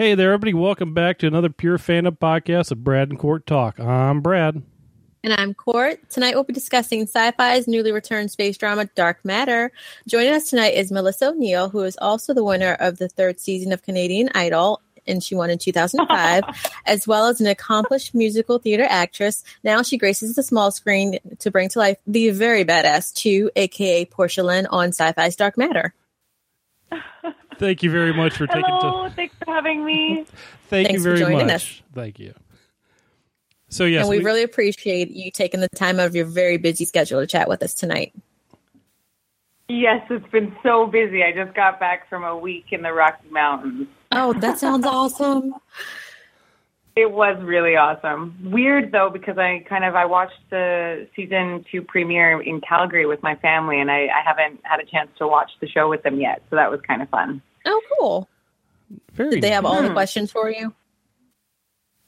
Hey there, everybody. Welcome back to another Pure Fandom podcast of Brad and Court Talk. I'm Brad. And I'm Court. Tonight we'll be discussing sci fi's newly returned space drama Dark Matter. Joining us tonight is Melissa O'Neill, who is also the winner of the third season of Canadian Idol, and she won in 2005, as well as an accomplished musical theater actress. Now she graces the small screen to bring to life the very badass 2, aka Portia Lin, on sci fi's Dark Matter. Thank you very much for taking Hello, time. thanks for having me. Thank Thanks you for very joining much. us. Thank you. So yes, and we, we- really appreciate you taking the time out of your very busy schedule to chat with us tonight. Yes, it's been so busy. I just got back from a week in the Rocky Mountains. Oh, that sounds awesome. It was really awesome. Weird though because I kind of I watched the season two premiere in Calgary with my family, and I, I haven't had a chance to watch the show with them yet. So that was kind of fun. Oh, cool. very Did they have all the questions for you?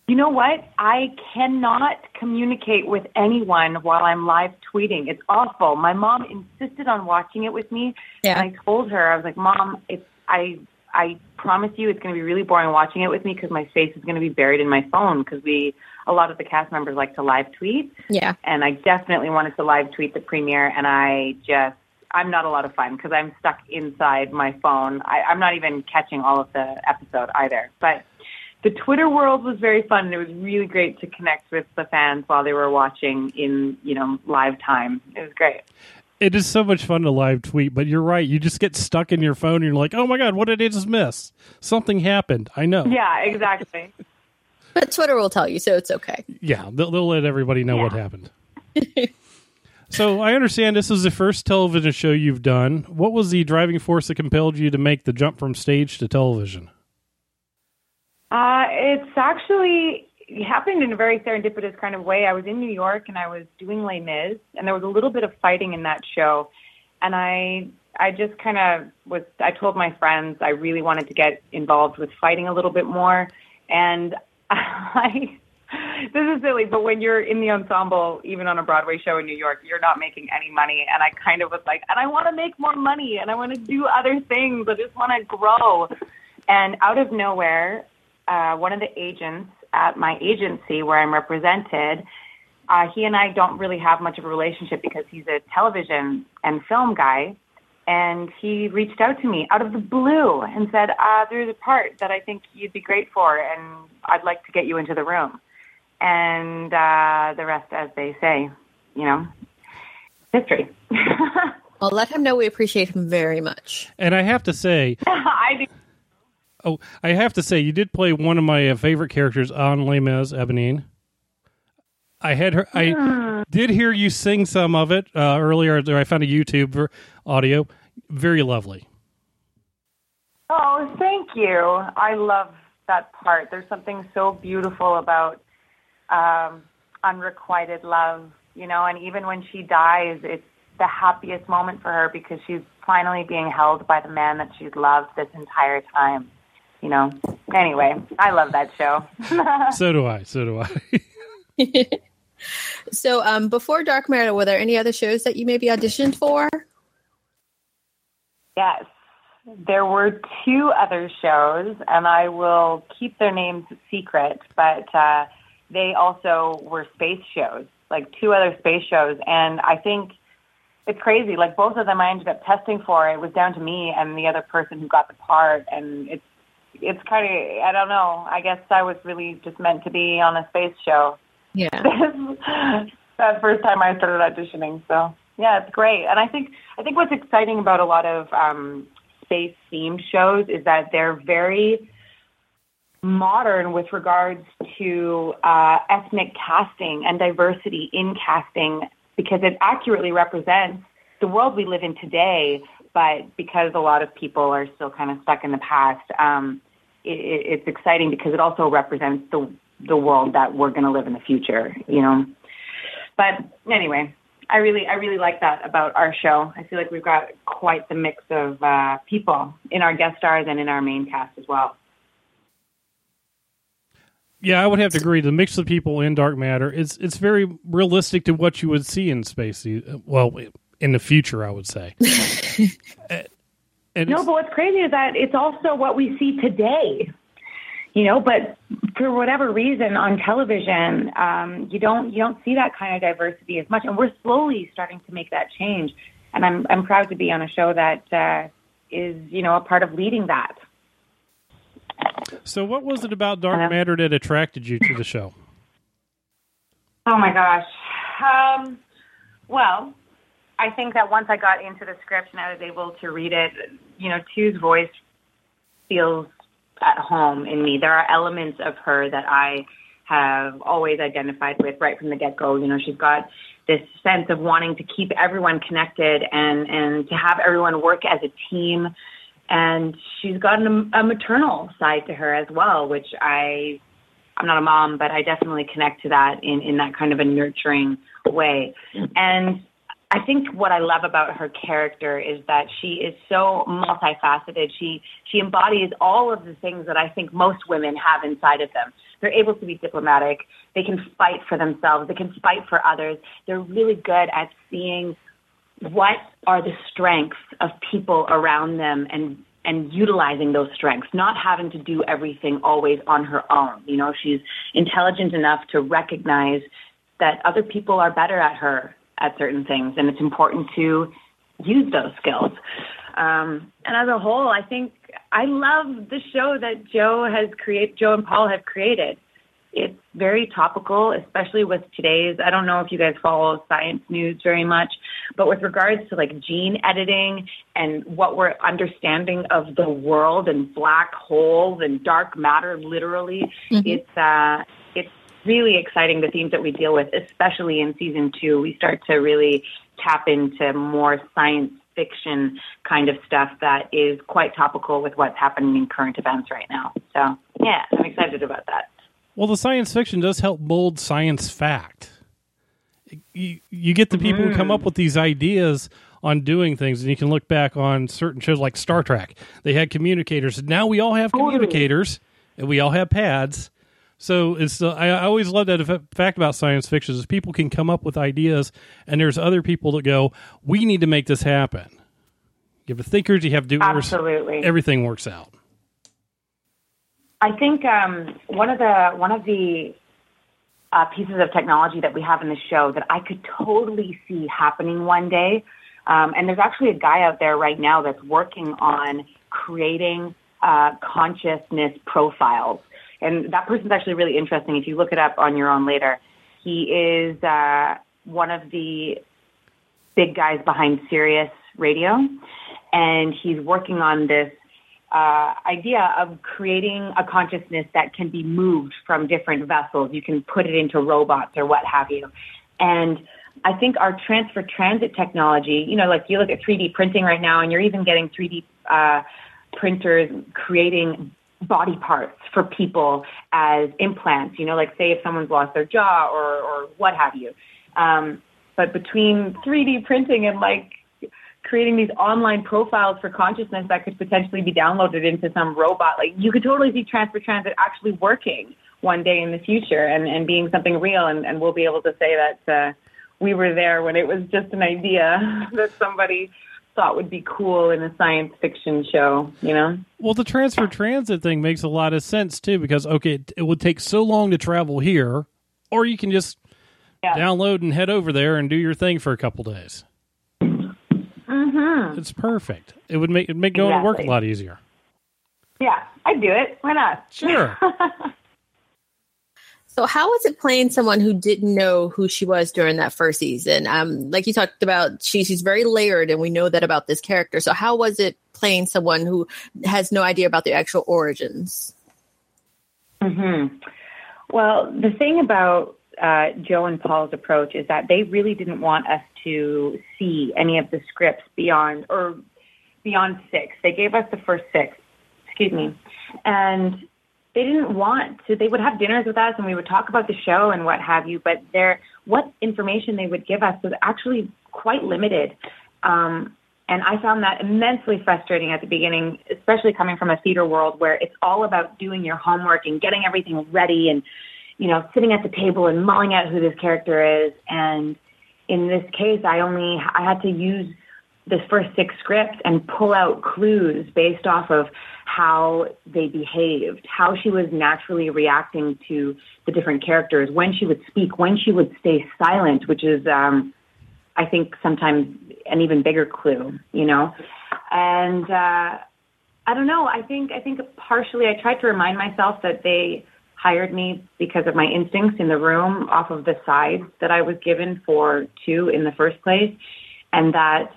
You know what? I cannot communicate with anyone while I'm live tweeting. It's awful. My mom insisted on watching it with me, Yeah. And I told her, I was like, Mom, it's I I promise you, it's going to be really boring watching it with me because my face is going to be buried in my phone because we a lot of the cast members like to live tweet, Yeah. and I definitely wanted to live tweet the premiere, and I just I'm not a lot of fun because I'm stuck inside my phone. I, I'm not even catching all of the episode either, but. The Twitter world was very fun, and it was really great to connect with the fans while they were watching in, you know, live time. It was great. it is so much fun to live tweet, but you're right. You just get stuck in your phone and you're like, oh my God, what did I just miss? Something happened. I know. Yeah, exactly. But Twitter will tell you, so it's okay. Yeah, they'll, they'll let everybody know what happened. so I understand this is the first television show you've done. What was the driving force that compelled you to make the jump from stage to television? Uh, it's actually it happened in a very serendipitous kind of way. I was in New York and I was doing Les Mis, and there was a little bit of fighting in that show, and I I just kind of was. I told my friends I really wanted to get involved with fighting a little bit more, and I. This is silly, but when you're in the ensemble, even on a Broadway show in New York, you're not making any money. And I kind of was like, and I want to make more money and I want to do other things. I just want to grow. And out of nowhere, uh, one of the agents at my agency where I'm represented, uh, he and I don't really have much of a relationship because he's a television and film guy. And he reached out to me out of the blue and said, uh, There's a part that I think you'd be great for, and I'd like to get you into the room. And uh, the rest, as they say, you know, history. Well, let him know we appreciate him very much. And I have to say, I do. oh, I have to say, you did play one of my uh, favorite characters on Les Mis, Eponine. I had her. I did hear you sing some of it uh, earlier. I found a YouTube ver- audio. Very lovely. Oh, thank you. I love that part. There's something so beautiful about um, unrequited love, you know, and even when she dies, it's the happiest moment for her because she's finally being held by the man that she's loved this entire time, you know. Anyway, I love that show. So do I. So do I. So, um, before Dark Matter, were there any other shows that you maybe auditioned for? Yes. There were two other shows, and I will keep their names secret, but uh, they also were space shows, like two other space shows. And I think it's crazy. Like both of them, I ended up testing for. It was down to me and the other person who got the part, and it's it's kind of I don't know. I guess I was really just meant to be on a space show. Yeah. that first time I started auditioning. So yeah, it's great. And I think I think what's exciting about a lot of um, space themed shows is that they're very modern with regards to uh, ethnic casting and diversity in casting because it accurately represents the world we live in today. But because a lot of people are still kind of stuck in the past, um, it, it's exciting because it also represents the the world that we're going to live in the future. You know. But anyway, I really I really like that about our show. I feel like we've got quite the mix of uh, people in our guest stars and in our main cast as well. Yeah, I would have to agree. The mix of people in Dark Matter it's it's very realistic to what you would see in space. Well, in the future, I would say. and No, but what's crazy is that it's also what we see today. you know, but for whatever reason on television, um, you don't you don't see that kind of diversity as much, and we're slowly starting to make that change. And I'm I'm proud to be on a show that uh, is you know a part of leading that. So, what was it about Dark Matter that attracted you to the show? Oh my gosh. Um, well, I think that once I got into the script and I was able to read it, you know, Two's voice feels at home in me. There are elements of her that I have always identified with right from the get go. You know, she's got this sense of wanting to keep everyone connected and and to have everyone work as a team. And she's got an, a maternal side to her as well, which I I'm not a mom, but I definitely connect to that in in that kind of a nurturing way. And I think what I love about her character is that she is so multifaceted. She she embodies all of the things that I think most women have inside of them. They're able to be diplomatic. They can fight for themselves. They can fight for others. They're really good at seeing what are the strengths of people around them and and utilizing those strengths, not having to do everything always on her own. You know, she's intelligent enough to recognize that other people are better at her at certain things, and it's important to use those skills. Um, and as a whole, I think I love the show that Joe has created. Joe and Paul have created. It's very topical, especially with today's. I don't know if you guys follow science news very much, but with regards to like gene editing and what we're understanding of the world and black holes and dark matter, literally, mm-hmm. it's uh, it's really exciting the themes that we deal with, especially in season two. We start to really tap into more science fiction kind of stuff that is quite topical with what's happening in current events right now. So, yeah, I'm excited about that. Well, the science fiction does help mold science fact. You, you get the people mm-hmm. who come up mm-hmm. with these ideas on doing things, and you can look back on certain shows like Star Trek. They had communicators. Now we all have communicators, and we all have pads so it's uh, I, always love that fact about science fiction is people can come up with ideas, and there's other people that go, "We need to make this happen." You have the thinkers, you have doers. Absolutely, everything works out. I think um, one of the one of the uh, pieces of technology that we have in the show that I could totally see happening one day, um, and there's actually a guy out there right now that's working on creating uh, consciousness profiles and that person's actually really interesting. If you look it up on your own later, he is uh, one of the big guys behind Sirius Radio, and he's working on this uh, idea of creating a consciousness that can be moved from different vessels. You can put it into robots or what have you. And I think our transfer transit technology, you know, like you look at 3D printing right now, and you're even getting 3D uh, printers creating body parts for people as implants, you know, like say if someone's lost their jaw or, or what have you. Um, but between 3D printing and like creating these online profiles for consciousness that could potentially be downloaded into some robot, like you could totally see Transfer Transit actually working one day in the future and, and being something real. And, and we'll be able to say that uh, we were there when it was just an idea that somebody thought would be cool in a science fiction show, you know? Well, the transfer transit thing makes a lot of sense too because okay, it, it would take so long to travel here, or you can just yeah. download and head over there and do your thing for a couple days. Mm-hmm. It's perfect. It would make it make going exactly. to work a lot easier. Yeah, I'd do it. Why not? Sure. So, how was it playing someone who didn't know who she was during that first season? Um, like you talked about, she, she's very layered, and we know that about this character. So, how was it playing someone who has no idea about the actual origins? Hmm. Well, the thing about uh, Joe and Paul's approach is that they really didn't want us to see any of the scripts beyond or beyond six. They gave us the first six. Excuse me, and they didn't want to they would have dinners with us and we would talk about the show and what have you but their what information they would give us was actually quite limited um, and i found that immensely frustrating at the beginning especially coming from a theater world where it's all about doing your homework and getting everything ready and you know sitting at the table and mulling out who this character is and in this case i only i had to use this first six scripts and pull out clues based off of how they behaved, how she was naturally reacting to the different characters, when she would speak, when she would stay silent, which is, um, I think, sometimes an even bigger clue, you know. And uh, I don't know. I think I think partially I tried to remind myself that they hired me because of my instincts in the room off of the sides that I was given for two in the first place, and that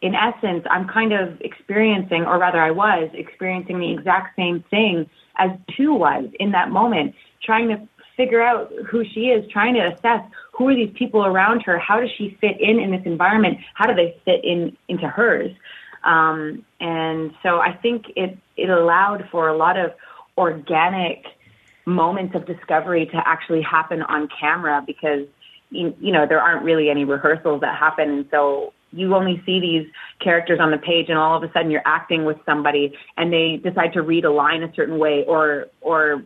in essence, I'm kind of experiencing, or rather, I was experiencing the exact same thing as two was in that moment, trying to figure out who she is, trying to assess who are these people around her, how does she fit in in this environment, how do they fit in into hers, um, and so I think it it allowed for a lot of organic moments of discovery to actually happen on camera because you, you know there aren't really any rehearsals that happen, and so you only see these characters on the page and all of a sudden you're acting with somebody and they decide to read a line a certain way or or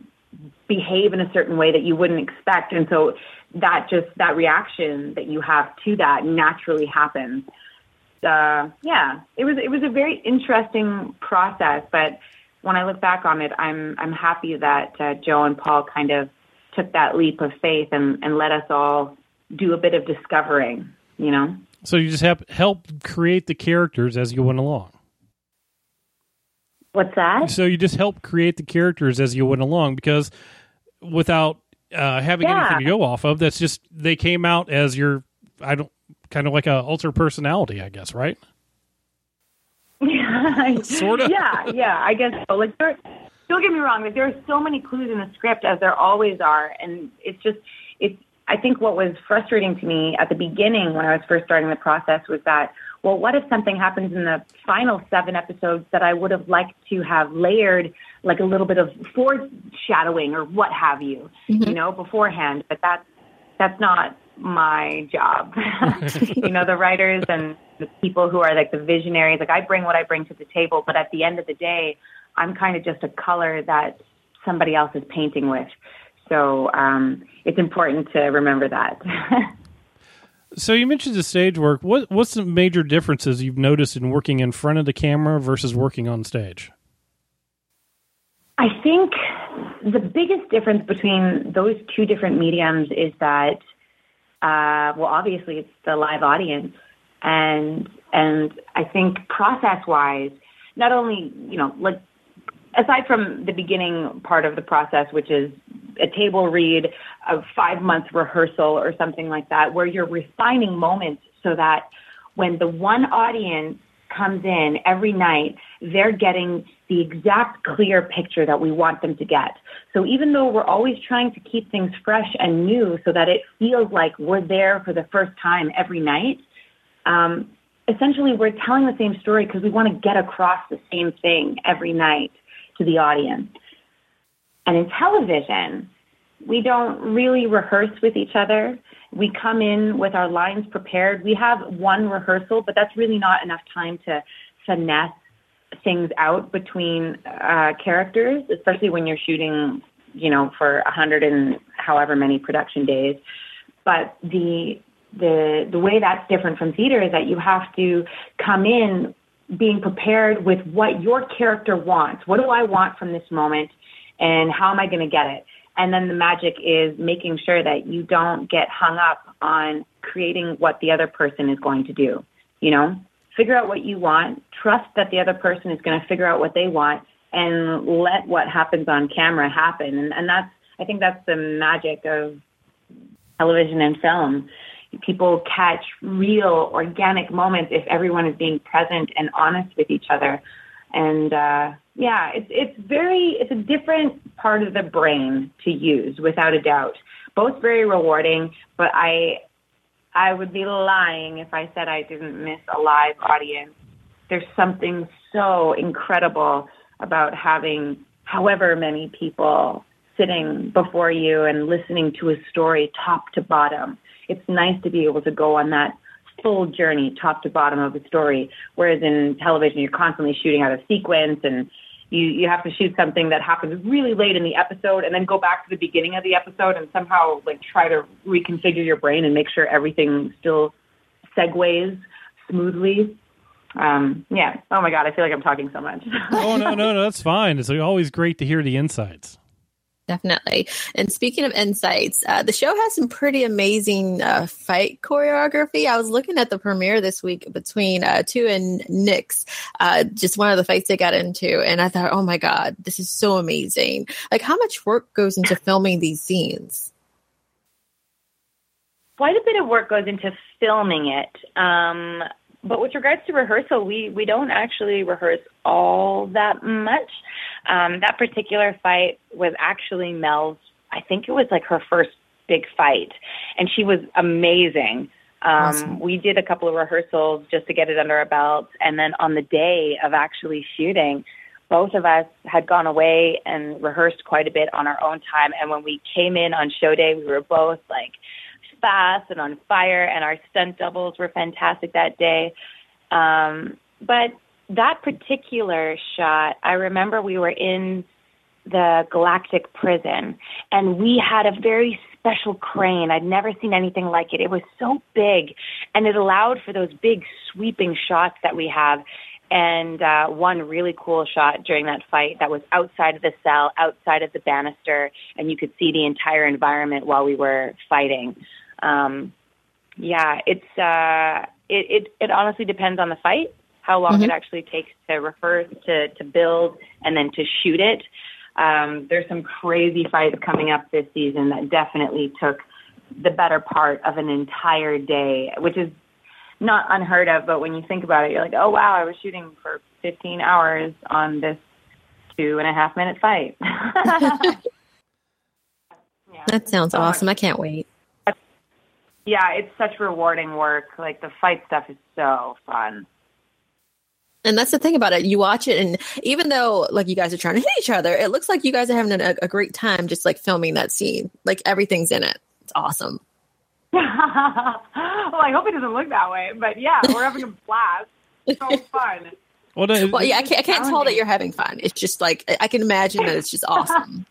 behave in a certain way that you wouldn't expect. And so that just that reaction that you have to that naturally happens. Uh, yeah it was it was a very interesting process but when i look back on it i'm i'm happy that uh, joe and paul kind of took that leap of faith and and let us all do a bit of discovering you know so you just have help create the characters as you went along. What's that? So you just help create the characters as you went along because without uh, having yeah. anything to go off of, that's just they came out as your I don't kind of like a alter personality, I guess, right? Yeah, sort of. Yeah, yeah, I guess so. Like, there, don't get me wrong. Like, there are so many clues in the script, as there always are, and it's just it's I think what was frustrating to me at the beginning when I was first starting the process was that, well, what if something happens in the final seven episodes that I would have liked to have layered like a little bit of foreshadowing or what have you, mm-hmm. you know, beforehand. But that's that's not my job. you know, the writers and the people who are like the visionaries, like I bring what I bring to the table, but at the end of the day, I'm kind of just a color that somebody else is painting with. So um, it's important to remember that. so you mentioned the stage work. What what's the major differences you've noticed in working in front of the camera versus working on stage? I think the biggest difference between those two different mediums is that, uh, well, obviously it's the live audience, and and I think process wise, not only you know like aside from the beginning part of the process, which is a table read, a five month rehearsal, or something like that, where you're refining moments so that when the one audience comes in every night, they're getting the exact clear picture that we want them to get. So even though we're always trying to keep things fresh and new so that it feels like we're there for the first time every night, um, essentially we're telling the same story because we want to get across the same thing every night to the audience. And in television, we don't really rehearse with each other. We come in with our lines prepared. We have one rehearsal, but that's really not enough time to finesse things out between uh, characters, especially when you're shooting, you know, for a hundred and however many production days. But the the the way that's different from theater is that you have to come in being prepared with what your character wants. What do I want from this moment? And how am I going to get it? And then the magic is making sure that you don't get hung up on creating what the other person is going to do. You know, figure out what you want, trust that the other person is going to figure out what they want, and let what happens on camera happen. And, and that's, I think that's the magic of television and film people catch real organic moments if everyone is being present and honest with each other. And uh, yeah, it's it's very it's a different part of the brain to use without a doubt. Both very rewarding, but I I would be lying if I said I didn't miss a live audience. There's something so incredible about having however many people sitting before you and listening to a story top to bottom it's nice to be able to go on that full journey, top to bottom of a story. Whereas in television, you're constantly shooting out of sequence and you, you have to shoot something that happens really late in the episode and then go back to the beginning of the episode and somehow like try to reconfigure your brain and make sure everything still segues smoothly. um, yeah. Oh my God, I feel like I'm talking so much. oh no, no, no, that's fine. It's always great to hear the insights. Definitely. And speaking of insights, uh, the show has some pretty amazing uh, fight choreography. I was looking at the premiere this week between uh, Two and Nix, uh, just one of the fights they got into, and I thought, oh my god, this is so amazing! Like, how much work goes into filming these scenes? Quite a bit of work goes into filming it. Um, but with regards to rehearsal, we, we don't actually rehearse all that much. Um, that particular fight was actually Mel's, I think it was like her first big fight, and she was amazing. Um, awesome. We did a couple of rehearsals just to get it under our belts, and then on the day of actually shooting, both of us had gone away and rehearsed quite a bit on our own time. And when we came in on show day, we were both like fast and on fire, and our stunt doubles were fantastic that day. Um, but that particular shot, I remember we were in the Galactic prison, and we had a very special crane. I'd never seen anything like it. It was so big, and it allowed for those big sweeping shots that we have. And uh, one really cool shot during that fight that was outside of the cell, outside of the banister, and you could see the entire environment while we were fighting. Um, yeah, it's uh, it, it it honestly depends on the fight, how long mm-hmm. it actually takes to refer to to build and then to shoot it. Um, there's some crazy fights coming up this season that definitely took the better part of an entire day, which is not unheard of. But when you think about it, you're like, oh wow, I was shooting for 15 hours on this two and a half minute fight. yeah. That sounds so awesome. Much. I can't wait. Yeah, it's such rewarding work. Like the fight stuff is so fun. And that's the thing about it. You watch it, and even though like you guys are trying to hit each other, it looks like you guys are having a, a great time just like filming that scene. Like everything's in it. It's awesome. well, I hope it doesn't look that way, but yeah, we're having a blast. It's so fun. Well, well yeah, I can't, I can't tell that you're having fun. It's just like I can imagine that it's just awesome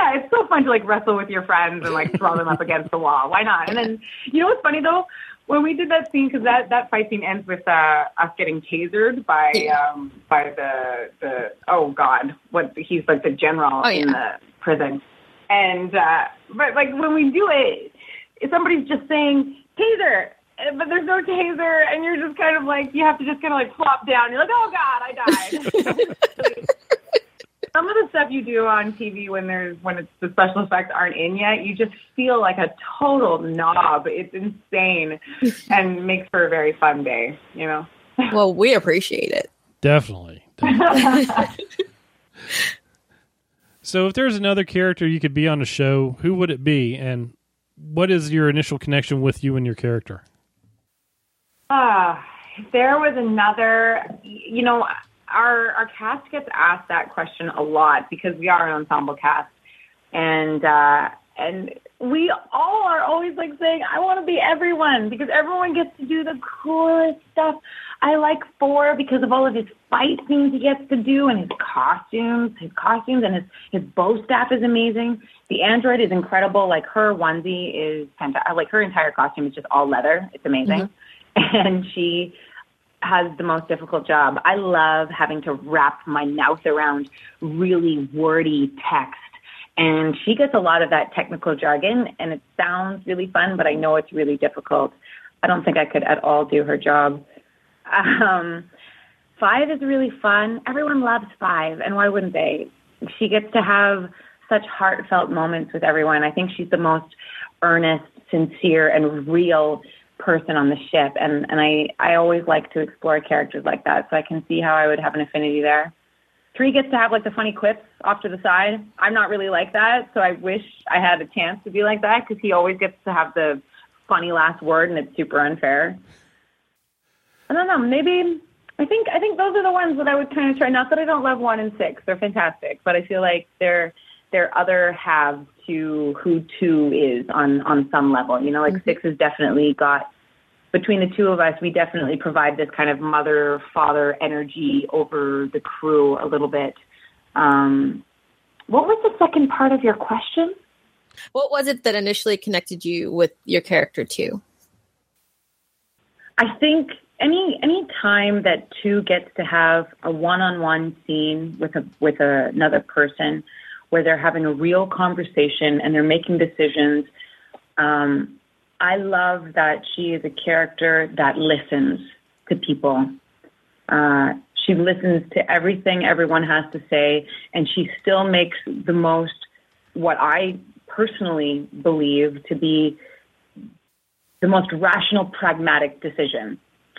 yeah, it's so fun to like wrestle with your friends and like throw them up against the wall. Why not? And then you know what's funny though? When we did that scene, because that that fight scene ends with uh, us getting tasered by um by the the oh god, what he's like the general oh, yeah. in the prison, and uh but like when we do it, somebody's just saying taser, but there's no taser, and you're just kind of like you have to just kind of like flop down. You're like, oh god, I died. some of the stuff you do on TV when there's when it's the special effects aren't in yet, you just feel like a total knob. It's insane and makes for a very fun day, you know. Well, we appreciate it. Definitely. definitely. so if there's another character you could be on a show, who would it be and what is your initial connection with you and your character? Ah, uh, there was another, you know, our our cast gets asked that question a lot because we are an ensemble cast, and uh, and we all are always like saying, "I want to be everyone," because everyone gets to do the coolest stuff. I like Four because of all of his fight scenes he gets to do and his costumes, his costumes and his his bow staff is amazing. The android is incredible. Like her onesie is fantastic. Like her entire costume is just all leather. It's amazing, mm-hmm. and she has the most difficult job. I love having to wrap my mouth around really wordy text. And she gets a lot of that technical jargon, and it sounds really fun, but I know it's really difficult. I don't think I could at all do her job. Um, five is really fun. Everyone loves Five, and why wouldn't they? She gets to have such heartfelt moments with everyone. I think she's the most earnest, sincere, and real person on the ship and and I I always like to explore characters like that so I can see how I would have an affinity there. Three gets to have like the funny quips off to the side. I'm not really like that, so I wish I had a chance to be like that because he always gets to have the funny last word and it's super unfair. I don't know, maybe I think I think those are the ones that I would kind of try. Not that I don't love one and six; they're fantastic, but I feel like they're they're other halves to who two is on on some level. You know, like mm-hmm. six has definitely got between the two of us, we definitely provide this kind of mother father energy over the crew a little bit. Um, what was the second part of your question? What was it that initially connected you with your character too? I think any any time that two gets to have a one-on-one scene with a with a, another person where they're having a real conversation and they're making decisions um, i love that she is a character that listens to people uh, she listens to everything everyone has to say and she still makes the most what i personally believe to be the most rational pragmatic decision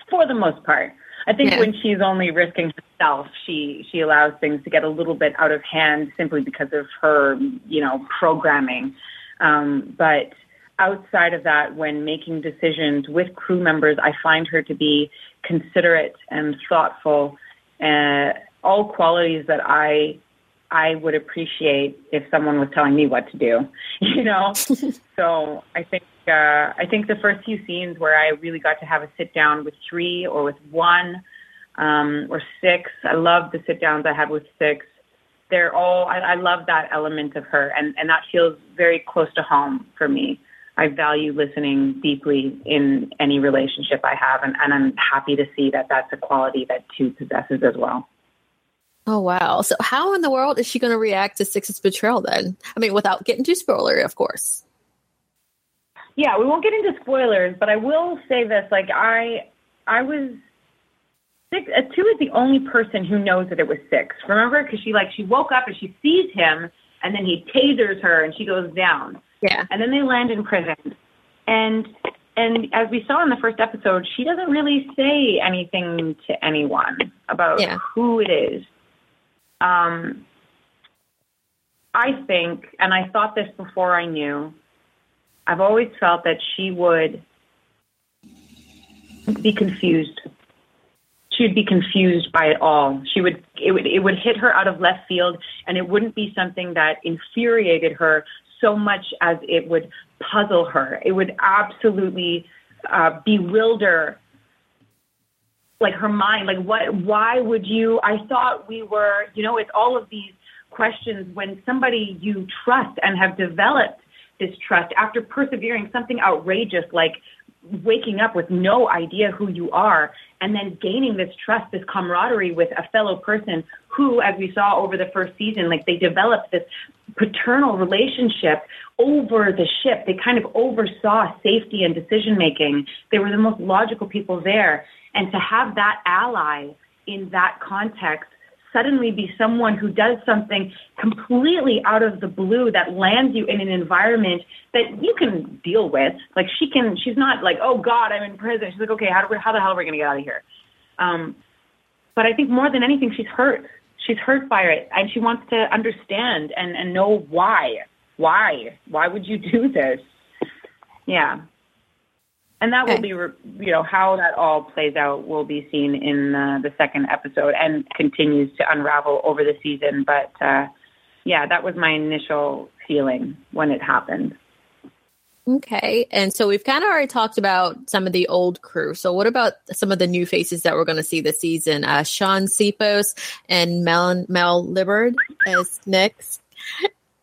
for the most part. I think yeah. when she's only risking herself, she she allows things to get a little bit out of hand simply because of her, you know, programming. Um, but outside of that, when making decisions with crew members, I find her to be considerate and thoughtful, uh, all qualities that I I would appreciate if someone was telling me what to do. You know, so I think uh, I think the first few scenes where I really got to have a sit down with three or with one um, or six. I love the sit downs I had with six. They're all I, I love that element of her, and and that feels very close to home for me. I value listening deeply in any relationship I have, and, and I'm happy to see that that's a quality that two possesses as well. Oh wow! So how in the world is she going to react to Six's betrayal then? I mean, without getting too spoilery, of course yeah, we won't get into spoilers, but I will say this: like I, I was six. Uh, two is the only person who knows that it was six. Remember, because she like she woke up and she sees him, and then he tasers her, and she goes down. Yeah. And then they land in prison, and and as we saw in the first episode, she doesn't really say anything to anyone about yeah. who it is. Um, I think, and I thought this before I knew, I've always felt that she would be confused. She would be confused by it all. She would it would it would hit her out of left field, and it wouldn't be something that infuriated her so much as it would puzzle her. It would absolutely uh, bewilder like her mind like what why would you i thought we were you know it's all of these questions when somebody you trust and have developed this trust after persevering something outrageous like waking up with no idea who you are and then gaining this trust, this camaraderie with a fellow person who, as we saw over the first season, like they developed this paternal relationship over the ship. They kind of oversaw safety and decision making. They were the most logical people there. And to have that ally in that context suddenly be someone who does something completely out of the blue that lands you in an environment that you can deal with. Like she can, she's not like, oh God, I'm in prison. She's like, okay, how do we, how the hell are we going to get out of here? Um, but I think more than anything, she's hurt. She's hurt by it, and she wants to understand and and know why. Why? Why would you do this? Yeah and that okay. will be you know how that all plays out will be seen in uh, the second episode and continues to unravel over the season. But uh, yeah that was my initial feeling when it happened. Okay. And so we've kind of already talked about some of the old crew. So what about some of the new faces that we're going to see this season? Uh, shaun sipos and mel mel as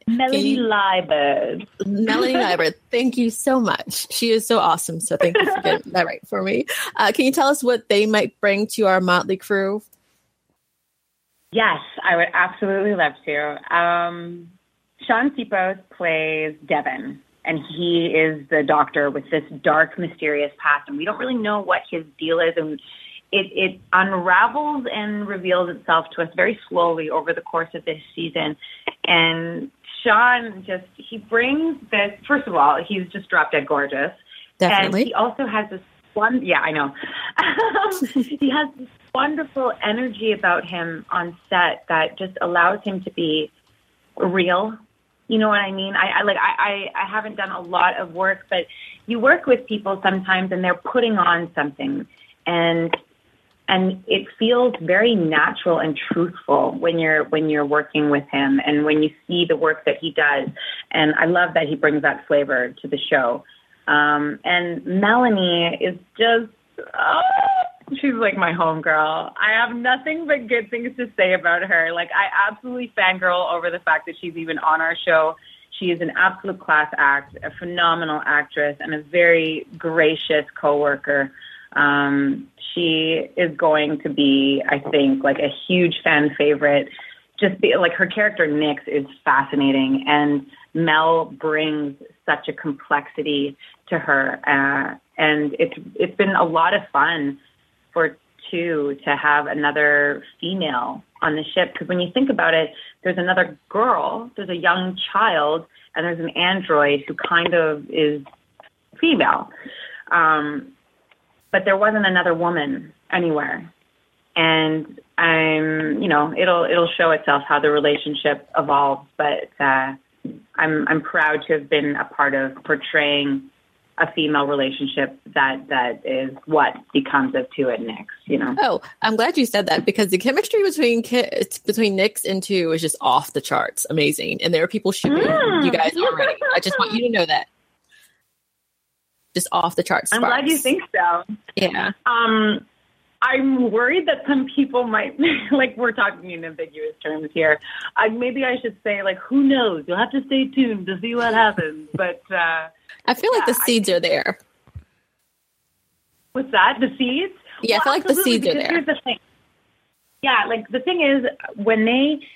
Nix Melanie Liburd. Melanie Liburd, thank you so much. She is so awesome. So thank you for getting that right for me. Uh, can you tell us what they might bring to our Motley crew? Yes, I would absolutely love to. Um, Shaun Sipos plays Devin, and he is the doctor with this dark, mysterious past, and we don't really know what his deal is. And it, it unravels and reveals itself to us very slowly over the course of this season. And Shaun just he brings this. First of all, he's just drop dead gorgeous. Definitely. And he also has this one. Yeah, I know. He has this wonderful energy about him on set that just allows him to be real. You know what I mean? I, I like I, I I haven't done a lot of work, but you work with people sometimes and they're putting on something and and it feels very natural and truthful when you're when you're working with him and when you see the work that he does. And i love that he brings that flavor to the show. Um, and melanie is just oh, she's like my homegirl i have nothing but good things to say about her. Like i absolutely fangirl over the fact that she's even on our show. She is an absolute class act a phenomenal actress and a very gracious coworker Um, she is going to be, I think, like a huge fan favorite. Just be, like her character Nix is fascinating, and Mel brings such a complexity to her, uh, and it's it's been a lot of fun for two to have another female on the ship because when you think about it, there's another girl, there's a young child, and there's an android who kind of is female. Um, but there wasn't another woman anywhere. And I'm, you know, it'll it'll show itself how the relationship evolves. But uh, I'm I'm proud to have been a part of portraying a female relationship that that is what becomes of two and Nix. You know. Oh, I'm glad you said that because the chemistry between between Nix and two is just off the charts, amazing. And there are people shipping mm. you guys already. I just want you to know that. Just off the charts. I'm glad you think so. Yeah. Um, I'm worried that some people might like we're talking in ambiguous terms here. I, maybe I should say like who knows? You'll have to stay tuned to see what happens. But uh, I feel like the seeds are there. What's that? The seeds? Yeah, well, I feel like the seeds are there. The thing. Yeah, like the thing is when they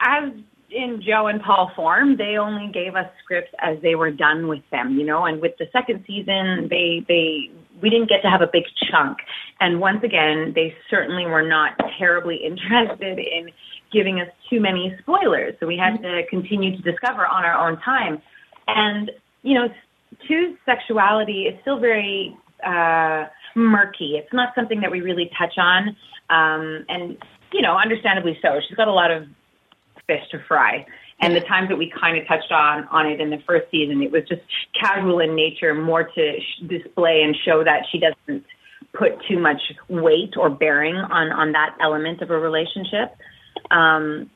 as in Joe and Paul form, they only gave us scripts as they were done with them, you know, and with the second season they they we didn't get to have a big chunk. And once again, they certainly were not terribly interested in giving us too many spoilers. So we had to continue to discover on our own time. And, you know, Two's sexuality is still very uh, murky. It's not something that we really touch on. Um, and, you know, understandably so. She's got a lot of fish to fry. And the times that we kind of touched on on it in the first season, it was just casual in nature, more to sh- display and show that she doesn't put too much weight or bearing on on that element of a relationship. Um,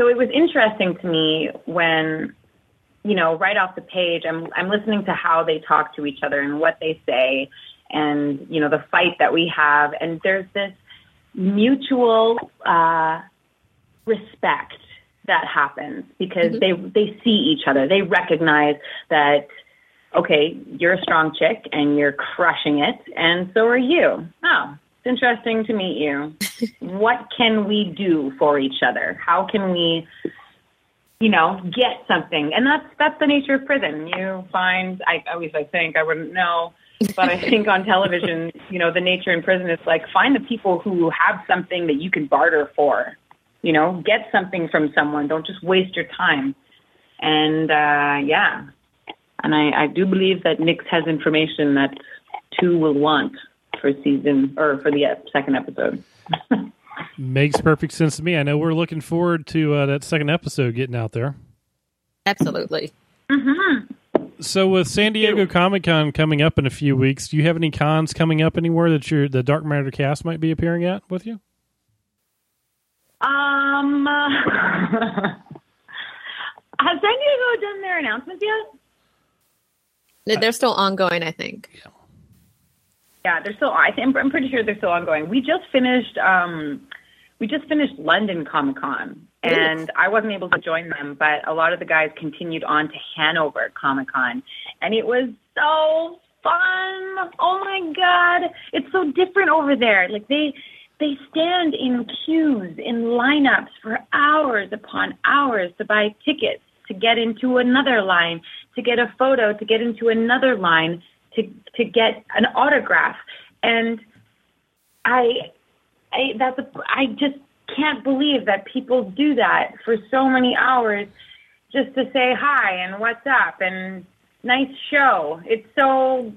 so it was interesting to me when, you know, right off the page, I'm I'm listening to how they talk to each other and what they say, and you know the fight that we have, and there's this mutual uh, respect that happens because mm-hmm. they they see each other. They recognize that okay, you're a strong chick and you're crushing it, and so are you. Oh, it's interesting to meet you. what can we do for each other? How can we you know, get something. And that's that's the nature of prison. You find I at least I think I wouldn't know but I think on television, you know, the nature in prison is like find the people who have something that you can barter for. You know, get something from someone. Don't just waste your time. And uh, yeah, and I, I do believe that Nix has information that two will want for season or for the second episode. Makes perfect sense to me. I know we're looking forward to uh, that second episode getting out there. Absolutely. Mm-hmm. So, with San Diego Comic Con coming up in a few weeks, do you have any cons coming up anywhere that your the Dark Matter cast might be appearing at with you? Um, uh, has San Diego done their announcements yet? They're still ongoing, I think. Yeah. Yeah, they're still. I think I'm pretty sure they're still ongoing. We just finished. Um, we just finished London Comic Con, and I wasn't able to join them, but a lot of the guys continued on to Hanover Comic Con, and it was so fun. Oh my god, it's so different over there. Like they they stand in queues, in lineups for hours upon hours to buy tickets, to get into another line, to get a photo, to get into another line, to to get an autograph. And I, I that's a, I just can't believe that people do that for so many hours just to say hi and what's up and nice show. It's so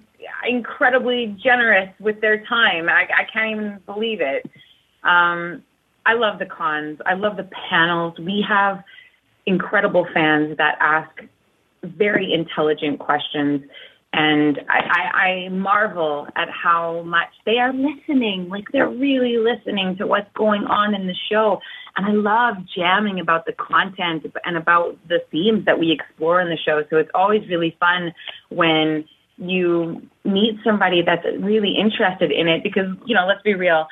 incredibly generous with their time. I, I can't even believe it. Um, I love the cons. I love the panels. We have incredible fans that ask very intelligent questions. And I, I, I marvel at how much they are listening. Like they're really listening to what's going on in the show. And I love jamming about the content and about the themes that we explore in the show. So it's always really fun when you meet somebody that's really interested in it because, you know, let's be real,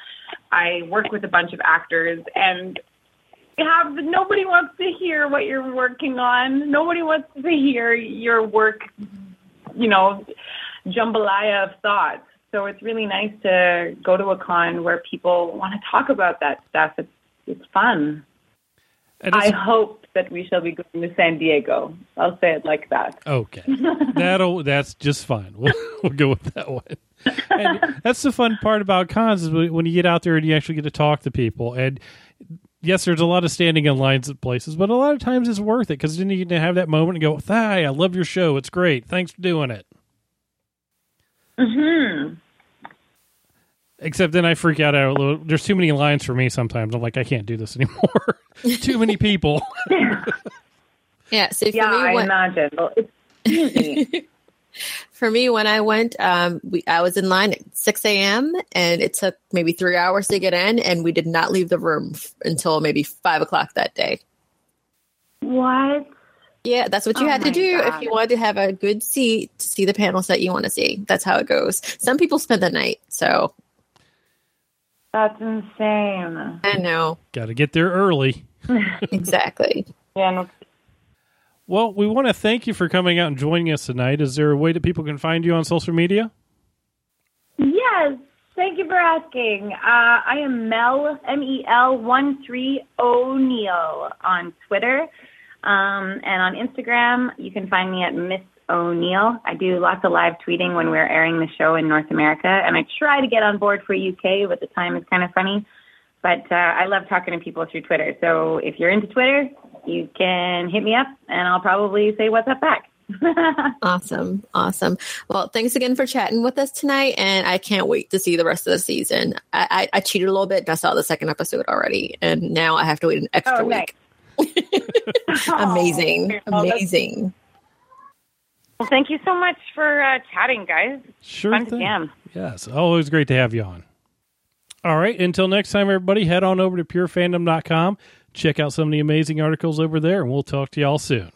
I work with a bunch of actors and have nobody wants to hear what you're working on. Nobody wants to hear your work, you know, jambalaya of thoughts. So it's really nice to go to a con where people want to talk about that stuff. It's it's fun. I hope that we shall be going to San Diego. I'll say it like that. Okay, that'll that's just fine. We'll, we'll go with that one. And that's the fun part about cons is when when you get out there and you actually get to talk to people. And yes, there's a lot of standing in lines at places, but a lot of times it's worth it because then you get to have that moment and go, "Hi, I love your show. It's great. Thanks for doing it." hmm Except then I freak out. a little. There's too many lines for me sometimes. I'm like, I can't do this anymore. too many people. Yeah. So for Yeah, me, I when, imagine. Well, it's easy. for me, when I went, um, we, I was in line at 6 a.m. and it took maybe three hours to get in, and we did not leave the room f- until maybe five o'clock that day. what? Yeah, that's what you Oh had to my do if you wanted to have a good seat to see the panels that you want to see. That's how it goes. Some people spend the night, so That's insane. I know Got to get there early. exactly. Yeah, no, Well, we want to thank you for coming out and joining us tonight. Is there a way that people can find you on social media? Yes, thank you for asking. Uh, I am Mel M E L one three O'Neill on Twitter, um, and on Instagram you can find me at Miss O'Neill. I do lots of live tweeting when we're airing the show in North America, and I try to get on board for UK, but the time is kind of funny. But uh, I love talking to people through Twitter. So if you're into Twitter, you can hit me up, and I'll probably say what's up back. Awesome, awesome. Well, thanks again for chatting with us tonight, and I can't wait to see the rest of the season. I, I, I cheated a little bit, and I saw the second episode already, and now I have to wait an extra Oh, nice. week. Amazing, Oh, amazing. Well, thank you so much for uh, chatting, guys. Sure Fun to thing. jam. Yes, always great to have you on. All right, until next time, everybody, head on over to purefandom.com. Check out some of the amazing articles over there, and we'll talk to y'all soon.